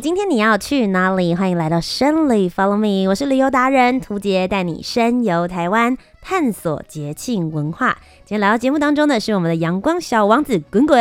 今天你要去哪里？欢迎来到深旅 Follow me，我是旅游达人涂杰，带你深游台湾，探索节庆文化。今天来到节目当中的是我们的阳光小王子滚滚。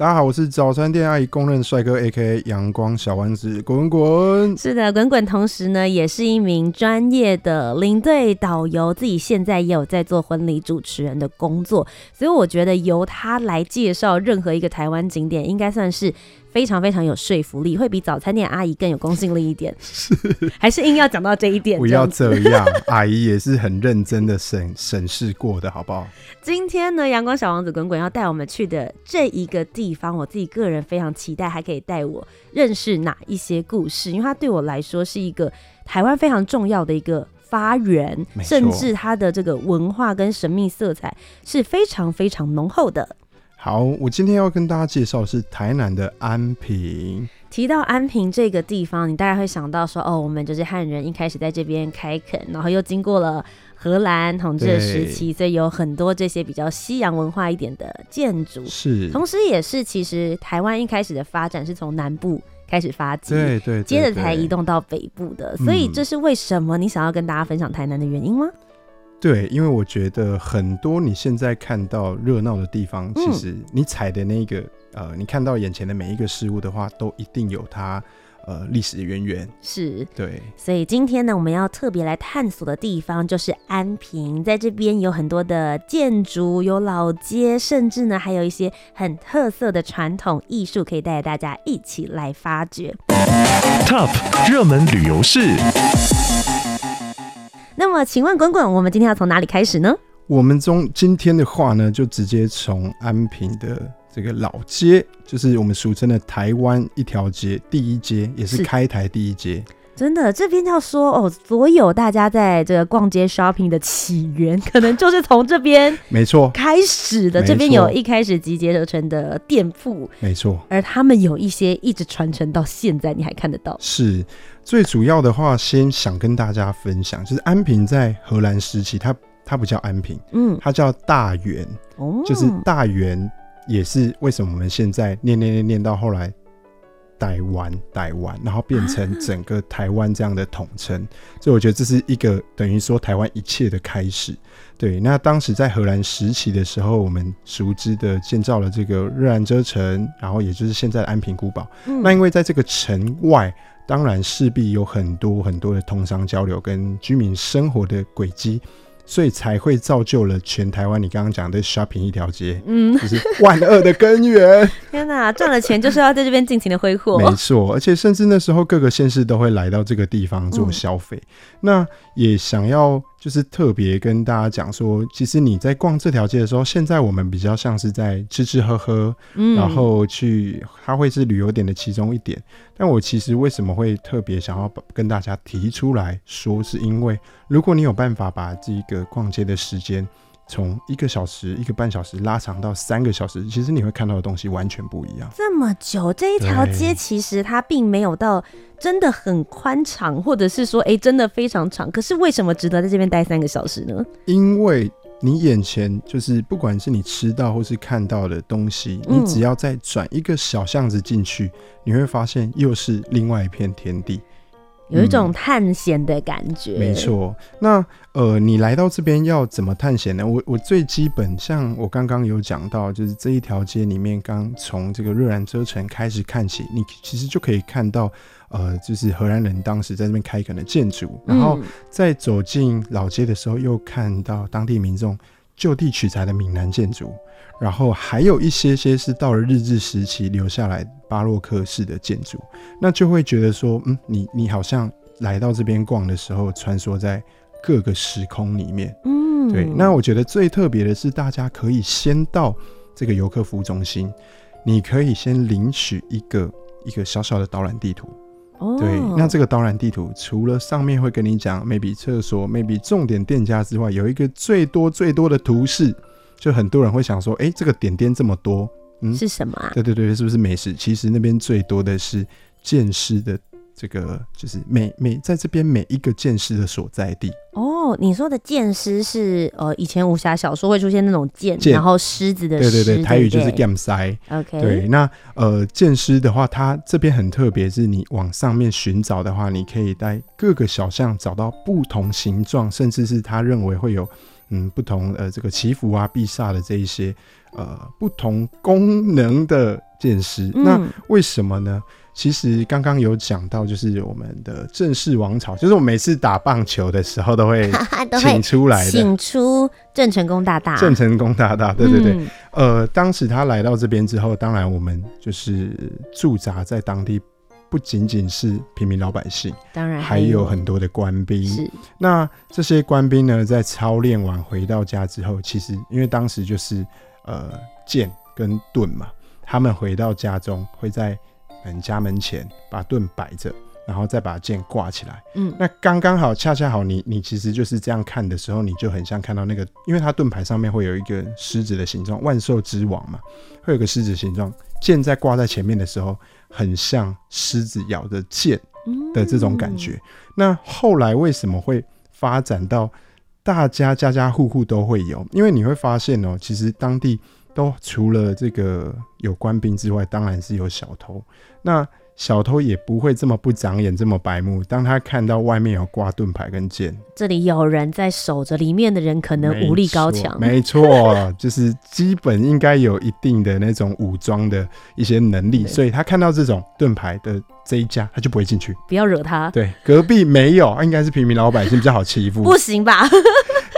大家好，我是早餐店阿姨公认帅哥，A.K.A. 阳光小王子滚滚。是的，滚滚同时呢也是一名专业的领队导游，自己现在也有在做婚礼主持人的工作，所以我觉得由他来介绍任何一个台湾景点，应该算是。非常非常有说服力，会比早餐店阿姨更有公信力一点。是，还是硬要讲到这一点？不 要这样，阿姨也是很认真的审审视过的，好不好？今天呢，阳光小王子滚滚要带我们去的这一个地方，我自己个人非常期待，还可以带我认识哪一些故事，因为它对我来说是一个台湾非常重要的一个发源，甚至它的这个文化跟神秘色彩是非常非常浓厚的。好，我今天要跟大家介绍的是台南的安平。提到安平这个地方，你大概会想到说，哦，我们就是汉人一开始在这边开垦，然后又经过了荷兰统治的时期，所以有很多这些比较西洋文化一点的建筑。是，同时也是其实台湾一开始的发展是从南部开始发迹，对，对对，接着才移动到北部的。所以这是为什么你想要跟大家分享台南的原因吗？对，因为我觉得很多你现在看到热闹的地方，其实你踩的那个呃，你看到眼前的每一个事物的话，都一定有它呃历史的渊源。是，对。所以今天呢，我们要特别来探索的地方就是安平，在这边有很多的建筑，有老街，甚至呢还有一些很特色的传统艺术，可以带大家一起来发掘。Top 热门旅游市。那么，请问滚滚，我们今天要从哪里开始呢？我们从今天的话呢，就直接从安平的这个老街，就是我们俗称的台湾一条街第一街，也是开台第一街。真的，这边要说哦，所有大家在这个逛街 shopping 的起源，可能就是从这边没错开始的。这边有一开始集结而成的店铺，没错。而他们有一些一直传承到现在，你还看得到。是。最主要的话，先想跟大家分享，就是安平在荷兰时期，它它不叫安平，嗯，它叫大园，哦，就是大园，也是为什么我们现在念念念念到后来，台湾台湾，然后变成整个台湾这样的统称，啊，所以我觉得这是一个等于说台湾一切的开始。对，那当时在荷兰时期的时候，我们熟知的建造了这个热兰遮城，然后也就是现在的安平古堡，嗯。那因为在这个城外。当然，势必有很多很多的通商交流跟居民生活的轨迹。所以才会造就了全台湾，你刚刚讲的 shopping 一条街，嗯，就是万恶的根源。天哪，赚了钱就是要在这边尽情的挥霍。没错，而且甚至那时候各个县市都会来到这个地方做消费。嗯。那也想要就是特别跟大家讲说，其实你在逛这条街的时候，现在我们比较像是在吃吃喝喝，嗯，然后去，它会是旅游点的其中一点。但我其实为什么会特别想要跟大家提出来说，是因为如果你有办法把这个逛街的时间从一个小时、一个半小时拉长到三个小时，其实你会看到的东西完全不一样。这么久，这一条街其实它并没有到真的很宽敞，或者是说，哎、欸，真的非常长。可是为什么值得在这边待三个小时呢？因为你眼前就是不管是你吃到或是看到的东西，你只要再转一个小巷子进去，你会发现又是另外一片天地。有一种探险的感觉，嗯、没错。那呃，你来到这边要怎么探险呢？我我最基本，像我刚刚有讲到，就是这一条街里面，刚从这个热兰遮城开始看起，你其实就可以看到，呃，就是荷兰人当时在这边开垦的建筑。然后在走进老街的时候，又看到当地民众就地取材的闽南建筑。然后还有一些些是到了日治时期留下来巴洛克式的建筑，那就会觉得说，嗯，你你好像来到这边逛的时候，穿梭在各个时空里面，嗯，对。那我觉得最特别的是，大家可以先到这个游客服务中心，你可以先领取一个一个小小的导览地图。哦，对，那这个导览地图除了上面会跟你讲 maybe 厕所，maybe 重点店家之外，有一个最多最多的图示，就很多人会想说，哎、欸，这个点点这么多，嗯，是什么啊？对对对，是不是美食？其实那边最多的是见识的。这个就是每每在这边每一个剑师的所在地哦。你说的剑师是呃，以前武侠小说会出现那种剑，然后狮子的狮，对对对，台语就是剑师。OK，对，那呃剑师的话，它这边很特别，是你往上面寻找的话，你可以在各个小巷找到不同形状，甚至是他认为会有嗯不同呃这个祈福啊、避煞的这一些呃不同功能的剑师。嗯、那为什么呢？其实刚刚有讲到，就是我们的正式王朝，就是我每次打棒球的时候 都会请出来的，请出郑成功大大。郑成功大大，对对对。嗯、呃，当时他来到这边之后，当然我们就是驻扎在当地，不仅仅是平民老百姓，当然还有很多的官兵。是。那这些官兵呢，在操练完回到家之后，其实因为当时就是呃剑跟盾嘛，他们回到家中会在。门家门前把盾摆着，然后再把剑挂起来。嗯，那刚刚好，恰恰好你，你你其实就是这样看的时候，你就很像看到那个，因为它盾牌上面会有一个狮子的形状，万兽之王嘛，会有个狮子形状。剑在挂在前面的时候，很像狮子咬着剑的这种感觉。嗯、那后来为什么会发展到大家家家户户都会有？因为你会发现哦、喔，其实当地。都除了这个有官兵之外，当然是有小偷。那小偷也不会这么不长眼，这么白目。当他看到外面有挂盾牌跟剑，这里有人在守着，里面的人可能武力高强。没错，就是基本应该有一定的那种武装的一些能力。所以他看到这种盾牌的这一家，他就不会进去，不要惹他。对，隔壁没有，应该是平民老百姓比较好欺负。不行吧？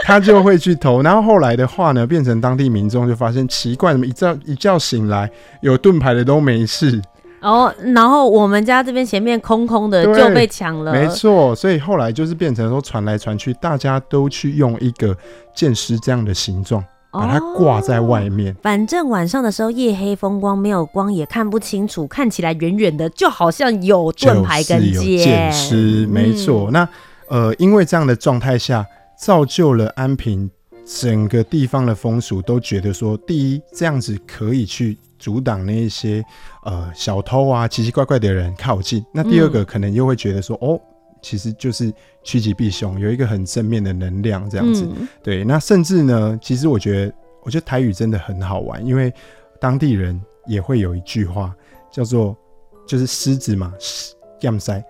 他就会去投，然后后来的话呢，变成当地民众就发现奇怪，怎么一觉一觉醒来有盾牌的都没事，哦，然后我们家这边前面空空的就被抢了，没错，所以后来就是变成说传来传去，大家都去用一个剑师这样的形状把它挂在外面，哦，反正晚上的时候夜黑风光，没有光也看不清楚，看起来远远的就好像有盾牌跟剑，剑狮，没错。嗯、那呃，因为这样的状态下。造就了安平整个地方的风俗，都觉得说，第一这样子可以去阻挡那一些呃小偷啊奇奇怪怪的人靠近。那第二个可能又会觉得说，哦，其实就是趋吉避凶，有一个很正面的能量这样子。对，那甚至呢，其实我觉得，我觉得台语真的很好玩，因为当地人也会有一句话叫做，就是狮子嘛，剑塞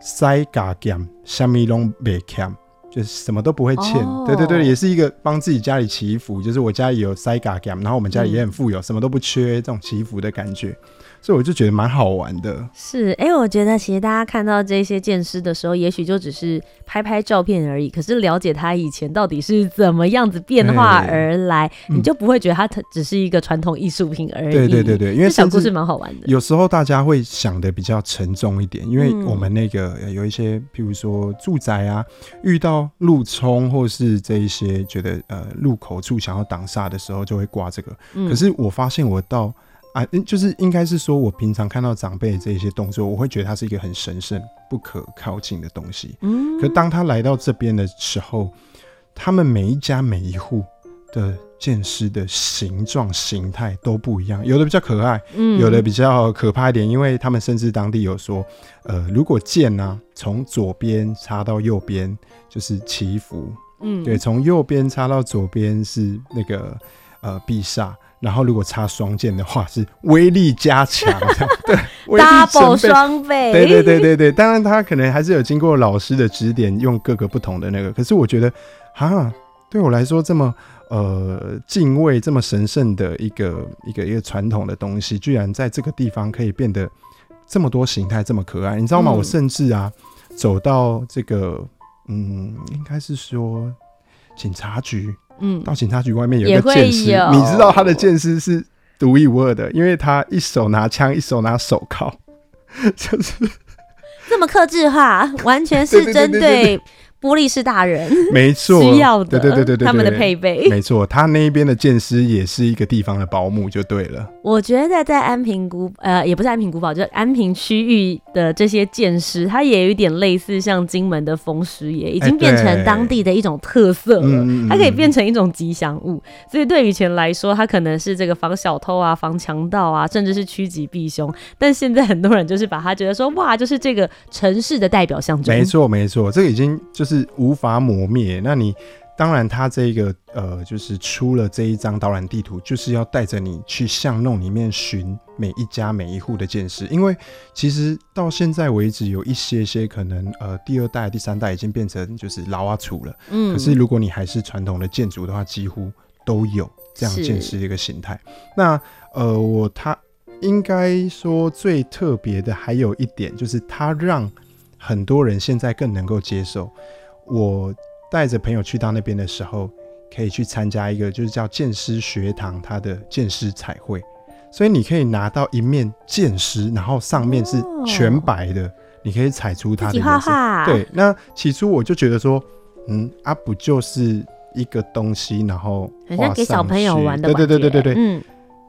塞嘎剑，虾米拢袂欠。就是什么都不会欠，oh. 对对对，也是一个帮自己家里祈福。就是我家里有塞嘎 gam，然后我们家里也很富有，嗯、什么都不缺，这种祈福的感觉。所以我就觉得蛮好玩的。是，哎、欸，我觉得其实大家看到这些剑狮的时候，也许就只是拍拍照片而已。可是了解他以前到底是怎么样子变化而来，欸、你就不会觉得它只是一个传统艺术品而已。对对对对，因为小故事蛮好玩的。有时候大家会想的比较沉重一点，因为我们那个有一些，譬如说住宅啊，遇到路冲或是这一些觉得呃路口处想要挡煞的时候，就会挂这个。嗯、可是我发现我到。啊，就是应该是说，我平常看到长辈的这些动作，我会觉得它是一个很神圣、不可靠近的东西。嗯，可当他来到这边的时候，他们每一家每一户的剑师的形状、形态都不一样，有的比较可爱，嗯，有的比较可怕一点，因为他们甚至当地有说，呃，如果剑呢从左边插到右边就是祈福，嗯，对，从右边插到左边是那个呃避煞。然后，如果插双剑的话，是威力加强，对，double 双倍。对对对对对，当然他可能还是有经过老师的指点，用各个不同的那个。可是我觉得，哈，对我来说这么呃敬畏、这么神圣的一个一个一个传统的东西，居然在这个地方可以变得这么多形态，这么可爱，你知道吗？嗯、我甚至啊，走到这个，嗯，应该是说警察局。嗯，到警察局外面有一个剑师，你知道他的剑师是独一无二的，因为他一手拿枪，一手拿手铐，就是这么克制化，完全是 针对玻璃是大人，没错，需要的，对对对对对，他们的配备，没错，他那一边的剑师也是一个地方的保姆，就对了。我觉得在安平古，呃，也不是安平古堡，就是安平区域的这些剑师，他也有一点类似像金门的风师爷，已经变成当地的一种特色了，欸、它可以变成一种吉祥物。所以对以前来说，它可能是这个防小偷啊、防强盗啊，甚至是趋吉避凶。但现在很多人就是把它觉得说，哇，就是这个城市的代表象征。没错，没错，这个已经就是无法磨灭。那你。当然，他这个呃，就是出了这一张导览地图，就是要带着你去巷弄里面寻每一家每一户的剑师，因为其实到现在为止，有一些些可能呃，第二代、第三代已经变成就是老阿楚了。嗯。可是如果你还是传统的建筑的话，几乎都有这样剑师的一个形态。那呃，我他应该说最特别的还有一点，就是他让很多人现在更能够接受我。带着朋友去到那边的时候，可以去参加一个就是叫剑师学堂，它的剑师彩绘，所以你可以拿到一面剑师，然后上面是全白的，哦、你可以彩出它的颜色。对，那起初我就觉得说，嗯，啊不就是一个东西，然后好像给小朋友玩的，对对对对对对，嗯。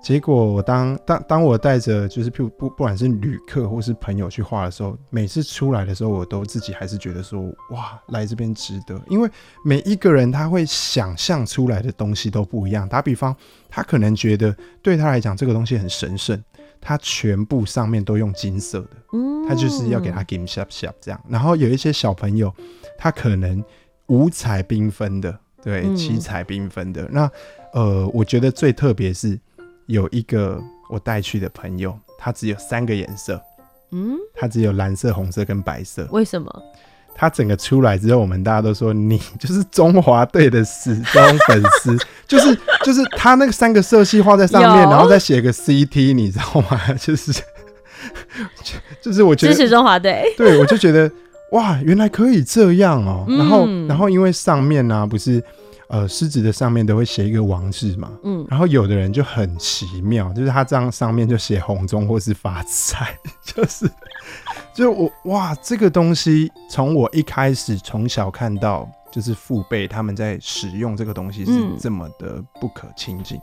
结果我当当当我带着就是不不不管是旅客或是朋友去画的时候，每次出来的时候，我都自己还是觉得说哇，来这边值得，因为每一个人他会想象出来的东西都不一样。打比方，他可能觉得对他来讲这个东西很神圣，他全部上面都用金色的，嗯，他就是要给他 give shop shop 这样。然后有一些小朋友，他可能五彩缤纷的，对，七彩缤纷的。那呃，我觉得最特别是。有一个我带去的朋友，他只有三个颜色，嗯，他只有蓝色、红色跟白色。为什么？他整个出来之后，我们大家都说你就是中华队的死忠粉丝，就是就是他那个三个色系画在上面，然后再写个 CT，你知道吗？就是就是我觉得支持中华队，对，我就觉得哇，原来可以这样哦、然后然后因为上面呢、啊、不是。呃，狮子的上面都会写一个王字嘛，嗯，然后有的人就很奇妙，就是他这样上面就写红中或是发财，就是，就我哇，这个东西从我一开始从小看到，就是父辈他们在使用这个东西是这么的不可亲近。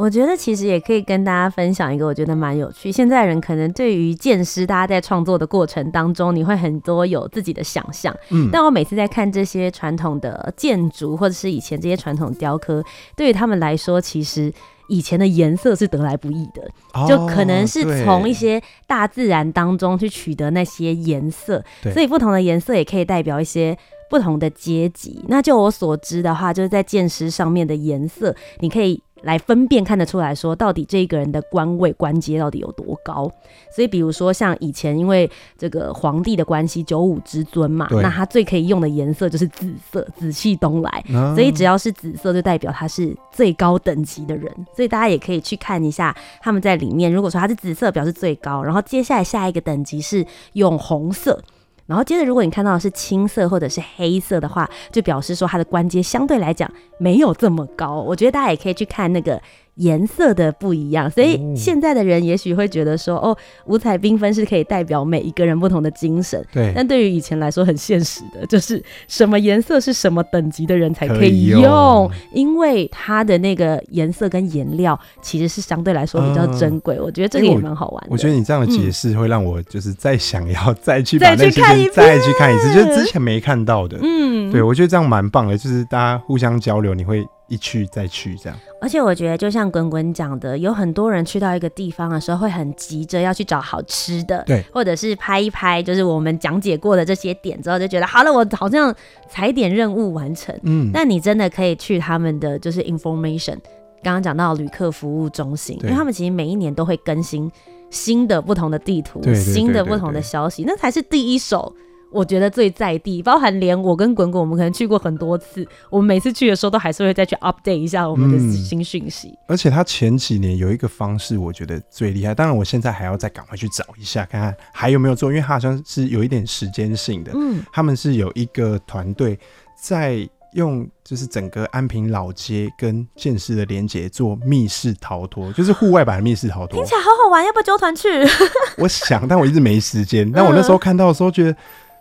我觉得其实也可以跟大家分享一个，我觉得蛮有趣。现在人可能对于剑师，大家在创作的过程当中，你会很多有自己的想象。嗯，但我每次在看这些传统的建筑，或者是以前这些传统雕刻，对于他们来说，其实以前的颜色是得来不易的，哦、就可能是从一些大自然当中去取得那些颜色。对所以不同的颜色也可以代表一些不同的阶级。那就我所知的话，就是在剑师上面的颜色，你可以。来分辨看得出来说，到底这个人的官位官阶到底有多高。所以，比如说像以前因为这个皇帝的关系，九五之尊嘛，那他最可以用的颜色就是紫色，紫气东来。嗯、所以只要是紫色，就代表他是最高等级的人。所以大家也可以去看一下他们在里面。如果说他是紫色，表示最高，然后接下来下一个等级是用红色。然后接着，如果你看到的是青色或者是黑色的话，就表示说它的关节相对来讲没有这么高。我觉得大家也可以去看那个。颜色的不一样，所以现在的人也许会觉得说，哦，五彩缤纷是可以代表每一个人不同的精神。对，但对于以前来说很现实的，就是什么颜色是什么等级的人才可以用，以用因为它的那个颜色跟颜料其实是相对来说比较珍贵。呃、我觉得这个也蛮好玩的我。我觉得你这样的解释会让我就是再想要再去 把那些再去，再去看一次，就是之前没看到的。嗯，对，我觉得这样蛮棒的，就是大家互相交流，你会。一去再去这样，而且我觉得就像滚滚讲的，有很多人去到一个地方的时候，会很急着要去找好吃的，对，或者是拍一拍，就是我们讲解过的这些点之后，就觉得好了，我好像踩点任务完成。嗯，但你真的可以去他们的就是 information，刚刚讲到旅客服务中心，因为他们其实每一年都会更新新的不同的地图，新的不同的消息，那才是第一手。我觉得最在地，包含连我跟滚滚，我们可能去过很多次，我们每次去的时候都还是会再去 update 一下我们的新讯息。嗯。而且他前几年有一个方式，我觉得最厉害。当然，我现在还要再赶快去找一下，看看还有没有做，因为他好像是有一点时间性的。嗯，他们是有一个团队在用，就是整个安平老街跟建师的连接做密室逃脱，就是户外版的密室逃脱。听起来好好玩，要不要揪团去？我想，但我一直没时间。但我那时候看到的时候觉得。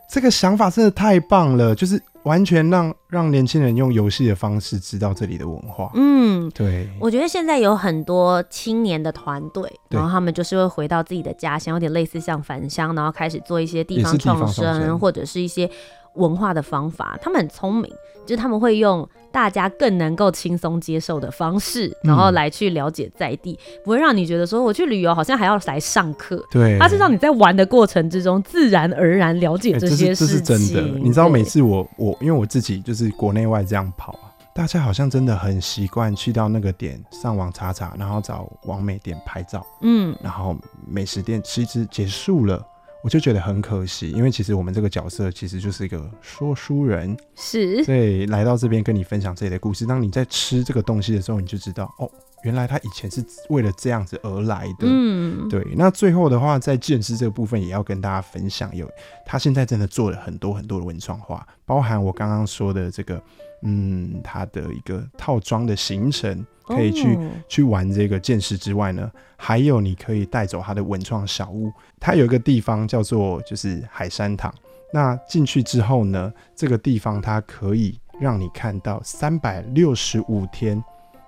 这个想法真的太棒了，就是完全让让年轻人用游戏的方式知道这里的文化。嗯，对，我觉得现在有很多青年的团队，然后他们就是会回到自己的家乡，有点类似像返乡，然后开始做一些地方创生。或者是一些文化的方法。他们很聪明，就是他们会用。大家更能够轻松接受的方式，然后来去了解在地，嗯、不会让你觉得说我去旅游好像还要来上课。对，它是让你在玩的过程之中自然而然了解这些事情。欸、这是，这是真的，你知道，每次我我因为我自己就是国内外这样跑啊，大家好像真的很习惯去到那个点上网查查，然后找网美店拍照，嗯，然后美食店吃一吃结束了。我就觉得很可惜，因为其实我们这个角色其实就是一个说书人，是，所以来到这边跟你分享这里的故事。当你在吃这个东西的时候，你就知道哦，原来他以前是为了这样子而来的。嗯，对。那最后的话，在见识这个部分也要跟大家分享，有他现在真的做了很多很多的文创化，包含我刚刚说的这个，嗯，他的一个套装的行程。可以去去玩这个鉴识之外呢，还有你可以带走它的文创小物。它有一个地方叫做就是海山堂。那进去之后呢，这个地方它可以让你看到三百六十五天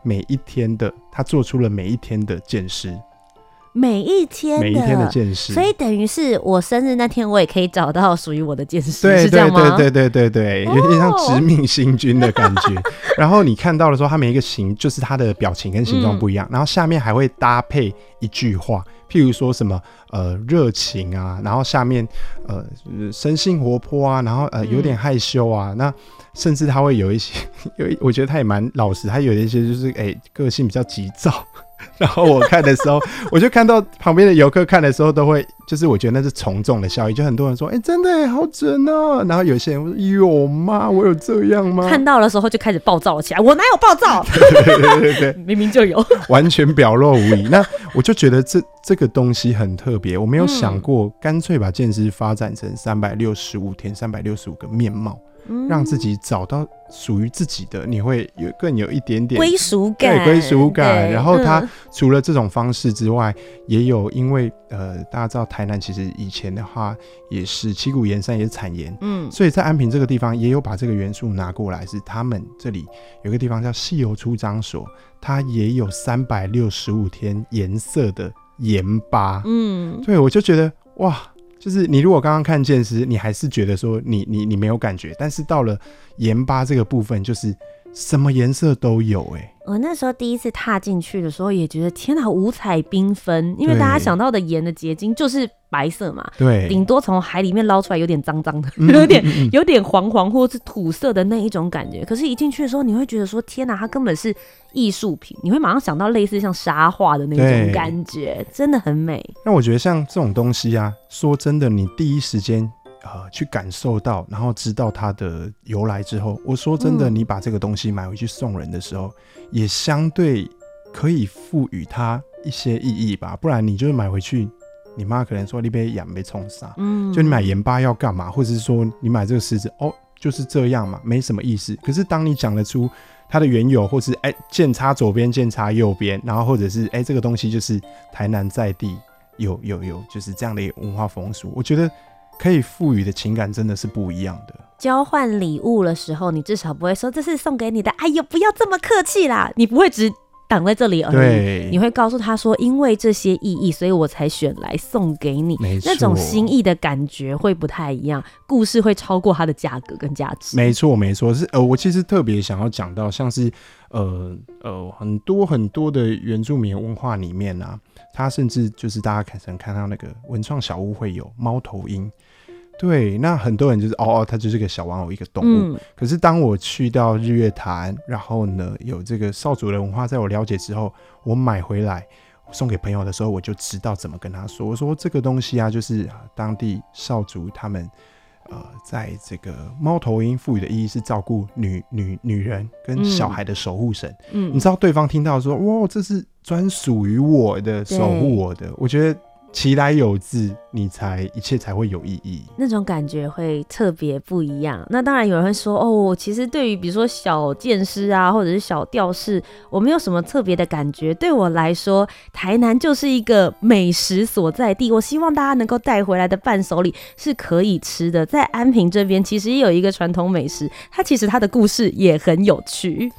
每一天的，它做出了每一天的鉴识。每一天的，每一天的见识，所以等于是我生日那天，我也可以找到属于我的见识，对，是这样吗？对对对对对，有点像殖民星君的感觉。哦、然后你看到的时候，它每一个形，就是它的表情跟形状不一样。嗯、然后下面还会搭配一句话，譬如说什么呃热情啊，然后下面呃生性活泼啊，然后呃有点害羞啊，嗯、那甚至他会有一些，有一我觉得他也蛮老实，他有一些就是哎、欸、个性比较急躁。然后我看的时候，我就看到旁边的游客看的时候，都会就是我觉得那是从众的效应，就很多人说，哎、欸，真的好准啊！然后有些人说，有吗？我有这样吗？看到的时候就开始暴躁了起来，我哪有暴躁？对对对明明就有，完全表露无遗。那我就觉得这这个东西很特别，我没有想过，干脆把鉴识发展成三百六十五天，三百六十五个面貌。让自己找到属于自己的，你会有更有一点点归属感，对归属感。然后他除了这种方式之外，也有因为呃，大家知道台南其实以前的话也是七股盐山也是产盐，嗯，所以在安平这个地方也有把这个元素拿过来，是他们这里有个地方叫西游出张所，它也有三百六十五天颜色的盐巴，嗯，对我就觉得哇。就是你如果刚刚看见时，你还是觉得说你你你没有感觉，但是到了盐巴这个部分，就是什么颜色都有哎、欸。我那时候第一次踏进去的时候，也觉得天哪，五彩缤纷，因为大家想到的盐的结晶就是白色嘛，对，顶多从海里面捞出来有点脏脏的，有点有点黄黄或是土色的那一种感觉。可是，一进去的时候，你会觉得说天哪，它根本是艺术品，你会马上想到类似像沙画的那种感觉，真的很美。那我觉得像这种东西啊，说真的，你第一时间。呃，去感受到，然后知道它的由来之后，我说真的，你把这个东西买回去送人的时候，嗯、也相对可以赋予它一些意义吧。不然你就是买回去，你妈可能说你被盐被冲杀，嗯，就你买盐巴要干嘛？或者是说你买这个狮子，哦，就是这样嘛，没什么意思。可是当你讲得出它的缘由，或是哎剑插左边，剑插右边，然后或者是哎这个东西就是台南在地有有有就是这样的文化风俗，我觉得。可以赋予的情感真的是不一样的。交换礼物的时候，你至少不会说这是送给你的。哎呦，不要这么客气啦！你不会只挡在这里而已。对你会告诉他说，因为这些意义，所以我才选来送给你。那种心意的感觉会不太一样，故事会超过它的价格跟价值。没错，没错，是呃，我其实特别想要讲到，像是呃呃很多很多的原住民文化里面啊，它甚至就是大家可能看到那个文创小屋会有猫头鹰。对，那很多人就是哦哦，它就是个小玩偶，一个动物。嗯、可是当我去到日月潭，然后呢，有这个少主的文化，在我了解之后，我买回来送给朋友的时候，我就知道怎么跟他说。我说这个东西啊，就是当地少族他们呃，在这个猫头鹰赋予的意义是照顾女女女人跟小孩的守护神。嗯，你知道对方听到说哇，这是专属于我的，守护我的，我觉得。其来有自，你才一切才会有意义，那种感觉会特别不一样。那当然有人会说，哦，其实对于比如说小剑师啊，或者是小吊饰，我没有什么特别的感觉。对我来说，台南就是一个美食所在地。我希望大家能够带回来的伴手礼是可以吃的。在安平这边，其实也有一个传统美食，它其实它的故事也很有趣。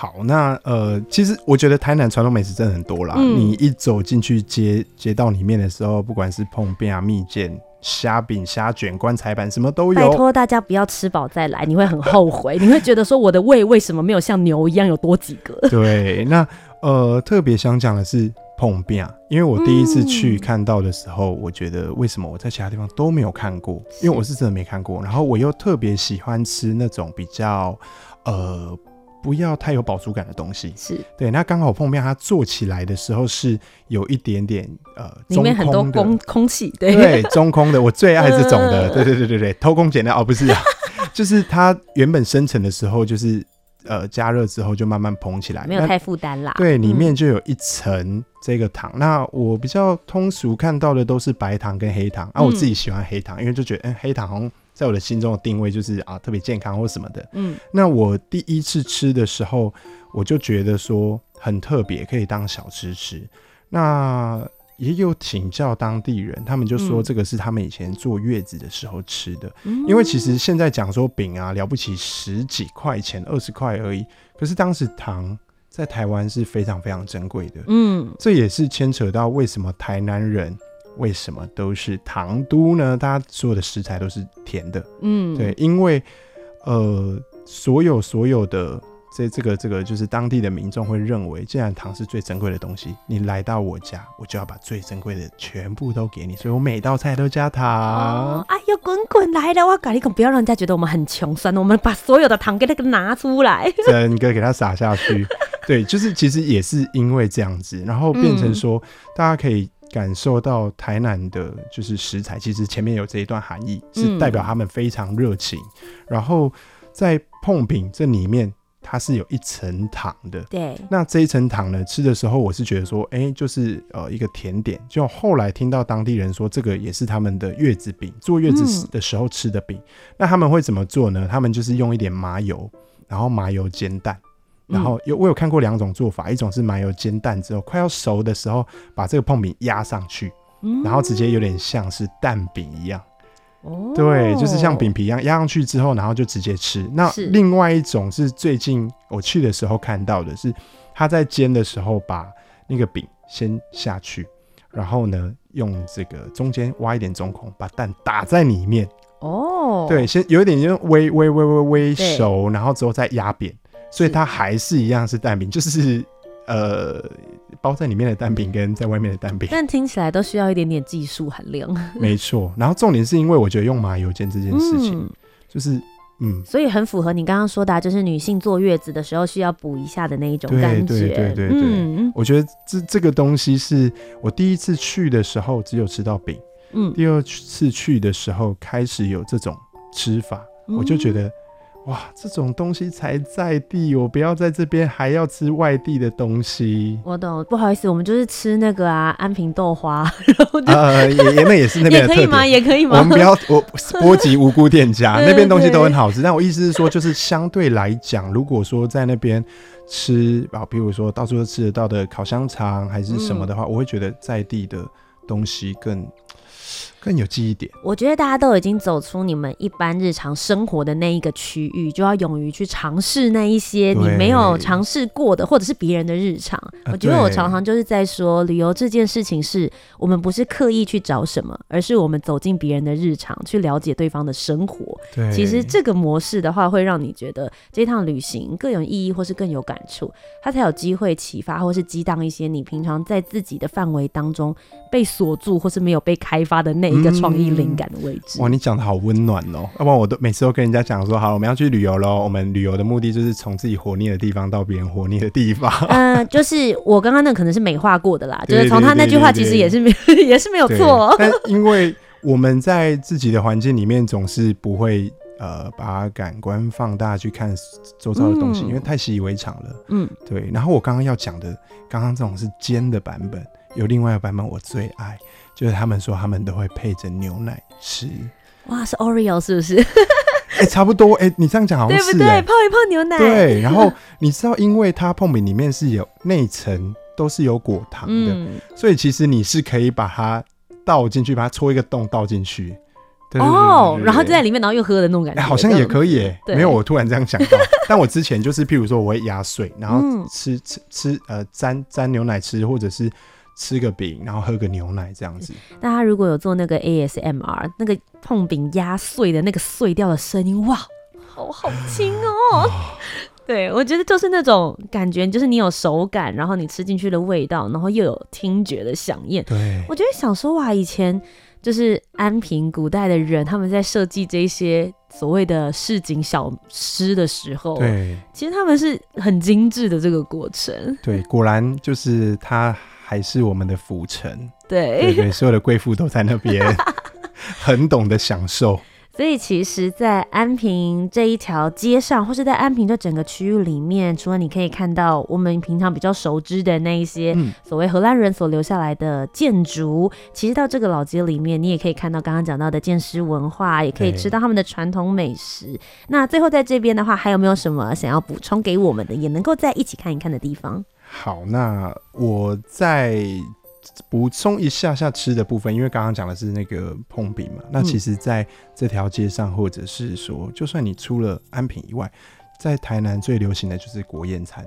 好，那呃，其实我觉得台南传统美食真的很多啦。嗯、你一走进去街街道里面的时候，不管是碰饼啊、蜜饯、虾饼、虾卷、棺材板，什么都有。拜托大家不要吃饱再来，你会很后悔，你会觉得说我的胃为什么没有像牛一样有多几个？对，那呃，特别想讲的是椪饼，因为我第一次去看到的时候，嗯、我觉得为什么我在其他地方都没有看过？因为我是真的没看过，然后我又特别喜欢吃那种比较呃。不要太有饱足感的东西，是对。那刚好碰面它做起来的时候是有一点点呃，里面很多空空气，对对，中空的，我最爱这种的，对对对对对，偷工减料哦，不是啊，就是它原本生成的时候就是呃加热之后就慢慢膨起来，没有太负担啦。对，里面就有一层这个糖。嗯、那我比较通俗看到的都是白糖跟黑糖，啊，我自己喜欢黑糖，因为就觉得嗯、欸、黑糖好像。在我的心中的定位就是啊，特别健康或什么的。嗯，那我第一次吃的时候，我就觉得说很特别，可以当小吃吃。那也有请教当地人，他们就说这个是他们以前坐月子的时候吃的。嗯，因为其实现在讲说饼啊，了不起十几块钱、二十块而已。可是当时糖在台湾是非常非常珍贵的。嗯，这也是牵扯到为什么台南人。为什么都是糖都呢？大家所有的食材都是甜的，嗯，对，因为呃，所有所有的这这个这个，就是当地的民众会认为，既然糖是最珍贵的东西，你来到我家，我就要把最珍贵的全部都给你，所以我每道菜都加糖。哦、哎呦，滚滚来了，我跟你讲，不要让人家觉得我们很穷酸，我们把所有的糖给那个拿出来，整个给它撒下去。对，就是其实也是因为这样子，然后变成说，嗯、大家可以。感受到台南的就是食材，其实前面有这一段含义，是代表他们非常热情。嗯、然后在碰饼这里面，它是有一层糖的。对，那这一层糖呢，吃的时候我是觉得说，哎、欸，就是呃一个甜点。就后来听到当地人说，这个也是他们的月子饼，坐月子的时候吃的饼。嗯、那他们会怎么做呢？他们就是用一点麻油，然后麻油煎蛋。然后有我有看过两种做法，一种是麻油煎蛋之后快要熟的时候，把这个碰饼压上去，然后直接有点像是蛋饼一样。哦，对，就是像饼皮一样压上去之后，然后就直接吃。那另外一种是最近我去的时候看到的是，他在煎的时候把那个饼先下去，然后呢用这个中间挖一点中孔，把蛋打在里面。哦，对，先有一点就微微微微微熟，然后之后再压扁。所以它还是一样是蛋饼，就是呃包在里面的蛋饼跟在外面的蛋饼，但听起来都需要一点点技术含量。没错，然后重点是因为我觉得用麻油煎这件事情，嗯、就是嗯，所以很符合你刚刚说的、啊，就是女性坐月子的时候需要补一下的那一种感觉。对对对对对，嗯、我觉得这这个东西是我第一次去的时候只有吃到饼，嗯，第二次去的时候开始有这种吃法，嗯、我就觉得。哇，这种东西才在地，我不要在这边还要吃外地的东西。我懂，不好意思，我们就是吃那个啊，安平豆花。呃，也也那也是那边的特点。也可以吗？也可以吗？我们不要我波及无辜店家，那边东西都很好吃。但我意思是说，就是相对来讲，如果说在那边吃啊，比如说到处都吃得到的烤香肠还是什么的话，嗯、我会觉得在地的东西更。更有记忆点。我觉得大家都已经走出你们一般日常生活的那一个区域，就要勇于去尝试那一些你没有尝试过的，或者是别人的日常。我觉得我常常就是在说，旅游这件事情是我们不是刻意去找什么，而是我们走进别人的日常，去了解对方的生活。对，其实这个模式的话，会让你觉得这趟旅行更有意义，或是更有感触，它才有机会启发，或是激荡一些你平常在自己的范围当中被锁住，或是没有被开发的内。一个创意灵感的位置。哇，你讲的好温暖哦！要不然我都每次都跟人家讲说，好，我们要去旅游喽。我们旅游的目的就是从自己活腻的地方到别人活腻的地方。嗯，就是我刚刚那可能是美化过的啦，就是从他那句话其实也是没 也是没有错。但因为我们在自己的环境里面总是不会呃把感官放大去看周遭的东西，因为太习以为常了。嗯，对。然后我刚刚要讲的，刚刚这种是尖的版本，有另外一个版本我最爱。就是他们说他们都会配着牛奶吃。哇，是 Oreo 是不是？哎、欸，差不多。哎、欸，你这样讲好像是、欸、对不对？泡一泡牛奶。对，然后你知道，因为它碰饼里面是有内层都是有果糖的、嗯，所以其实你是可以把它倒进去，把它戳一个洞倒进去。哦，然后就在里面，然后又喝的那种感觉，欸、好像也可以、欸。没有，我突然这样想到。但我之前就是，譬如说，我会压碎，然后吃、嗯、吃吃呃，沾沾牛奶吃，或者是。吃个饼，然后喝个牛奶，这样子。大家如果有做那个 ASMR，那个碰饼压碎的那个碎掉的声音，哇，好好听哦。哦 对，我觉得就是那种感觉，就是你有手感，然后你吃进去的味道，然后又有听觉的响应。对，我觉得小时候啊，以前就是安平古代的人，他们在设计这些所谓的市井小吃的时候，对，其实他们是很精致的这个过程。对，果然就是他。还是我们的府城，对对对，所有的贵妇都在那边，很懂得享受。所以其实，在安平这一条街上，或是在安平这整个区域里面，除了你可以看到我们平常比较熟知的那一些所谓荷兰人所留下来的建筑，嗯，其实到这个老街里面，你也可以看到刚刚讲到的建师文化，也可以吃到他们的传统美食。那最后在这边的话，还有没有什么想要补充给我们的，也能够在一起看一看的地方？好，那我再补充一下下吃的部分，因为刚刚讲的是那个碰饼嘛。那其实在这条街上，或者是说，就算你出了安平以外，在台南最流行的就是国宴餐。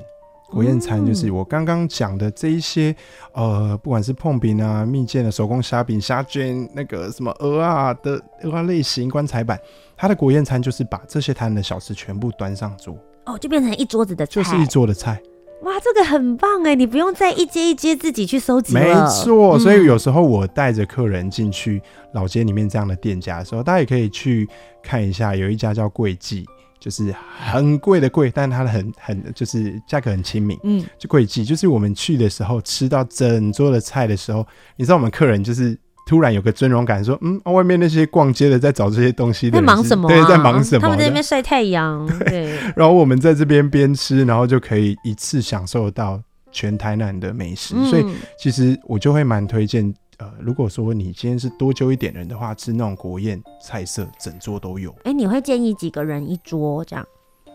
国宴餐就是我刚刚讲的这一些，呃，不管是碰饼啊、蜜饯的手工虾饼、虾卷，那个什么鹅啊的鹅啊类型棺材板，它的国宴餐就是把这些台南的小吃全部端上桌，哦，就变成一桌子的菜，就是一桌的菜。哇，这个很棒哎！你不用再一阶一阶自己去收集了。没错，所以有时候我带着客人进去老街里面这样的店家的时候，大家也可以去看一下。有一家叫贵记，就是很贵的贵，但它的很很就是价格很亲民。嗯，就贵记，就是我们去的时候吃到整桌的菜的时候，你知道我们客人就是。突然有个尊荣感，说：“嗯，外面那些逛街的在找这些东西的，在忙什么、啊？对，在忙什么？他们在那边晒太阳。对，然后我们在这边边吃，然后就可以一次享受到全台南的美食。嗯、所以，其实我就会蛮推荐，呃，如果说你今天是多揪一点人的话，吃那种国宴菜色，整桌都有。哎、欸，你会建议几个人一桌这样？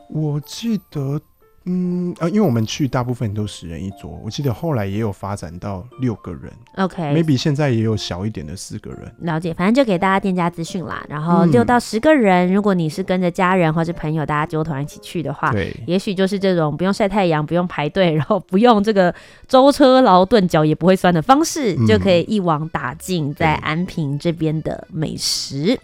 我记得。嗯，啊，因为我们去大部分都十人一桌，我记得后来也有发展到六个人，OK，maybe、okay. 现在也有小一点的四个人。了解，反正就给大家店家资讯啦。然后六到十个人，嗯，如果你是跟着家人或是朋友，大家揪团一起去的话，对，也许就是这种不用晒太阳、不用排队，然后不用这个舟车劳顿，脚也不会酸的方式，嗯，就可以一网打尽在安平这边的美食。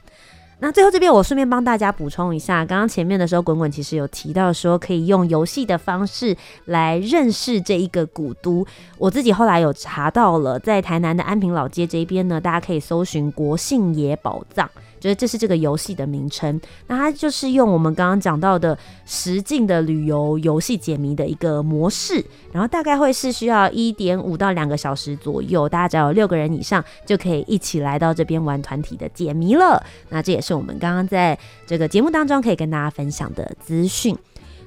那最后这边我顺便帮大家补充一下，刚刚前面的时候，滚滚其实有提到说可以用游戏的方式来认识这一个古都。我自己后来有查到了，在台南的安平老街这边呢，大家可以搜寻国姓爷宝藏。觉得这是这个游戏的名称，那它就是用我们刚刚讲到的实境的旅游游戏解谜的一个模式，然后大概会是需要一点五到两个小时左右，大家只要有六个人以上就可以一起来到这边玩团体的解谜了。那这也是我们刚刚在这个节目当中可以跟大家分享的资讯。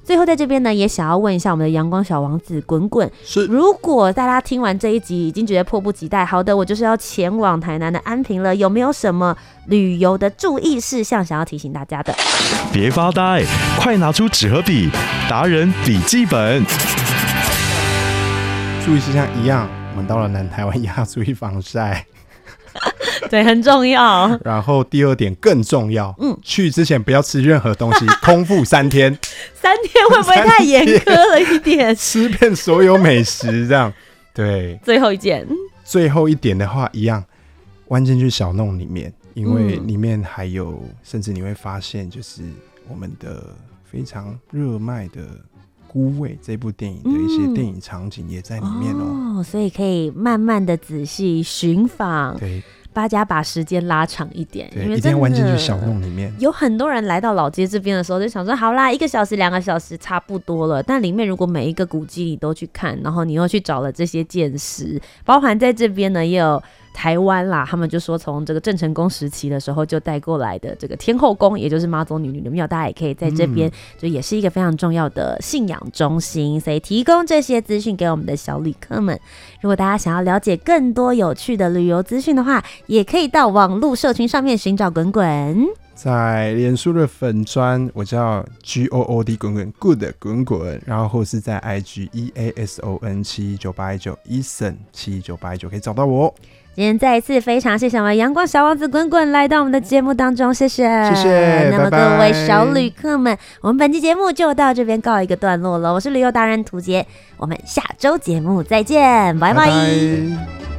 最后，在这边呢，也想要问一下我们的阳光小王子滚滚，是如果大家听完这一集已经觉得迫不及待，好的，我就是要前往台南的安平了，有没有什么旅游的注意事项想要提醒大家的？别发呆，快拿出纸和笔，达人笔记本。注意事项一样，我们到了南台湾要注意防晒。对，很重要。然后第二点更重要，嗯，去之前不要吃任何东西，空腹三天。三天会不会太严苛了一点？吃遍所有美食，这样对。最后一件，最后一点的话，一样弯进去小弄里面，因为里面还有，嗯、甚至你会发现，就是我们的非常热卖的《孤味》这部电影的一些电影场景也在里面哦。嗯、哦，所以可以慢慢的仔细寻访。对。大家把时间拉长一点，因为一定要弯进去小弄里面。有很多人来到老街这边的时候，就想说：好啦，一个小时、两个小时差不多了。但里面如果每一个古迹你都去看，然后你又去找了这些见识，包含在这边呢，也有台湾啦，他们就说从这个郑成功时期的时候就带过来的这个天后宫，也就是妈祖女女的庙，大家也可以在这边，就也是一个非常重要的信仰中心，所以提供这些资讯给我们的小旅客们。如果大家想要了解更多有趣的旅游资讯的话，也可以到网络社群上面寻找滚滚。在脸书的粉砖，我叫 G O O D 滚滚 Good 滚滚，然后或是在 I G E A S O N 七一九八一九 Eason 七一九八一九可以找到我。今天再一次非常谢谢我们阳光小王子滚滚来到我们的节目当中，谢谢，谢谢。那么各位小旅客们，拜拜，我们本期节目就到这边告一个段落了。我是旅游达人涂杰，我们下周节目再见，拜拜。拜拜。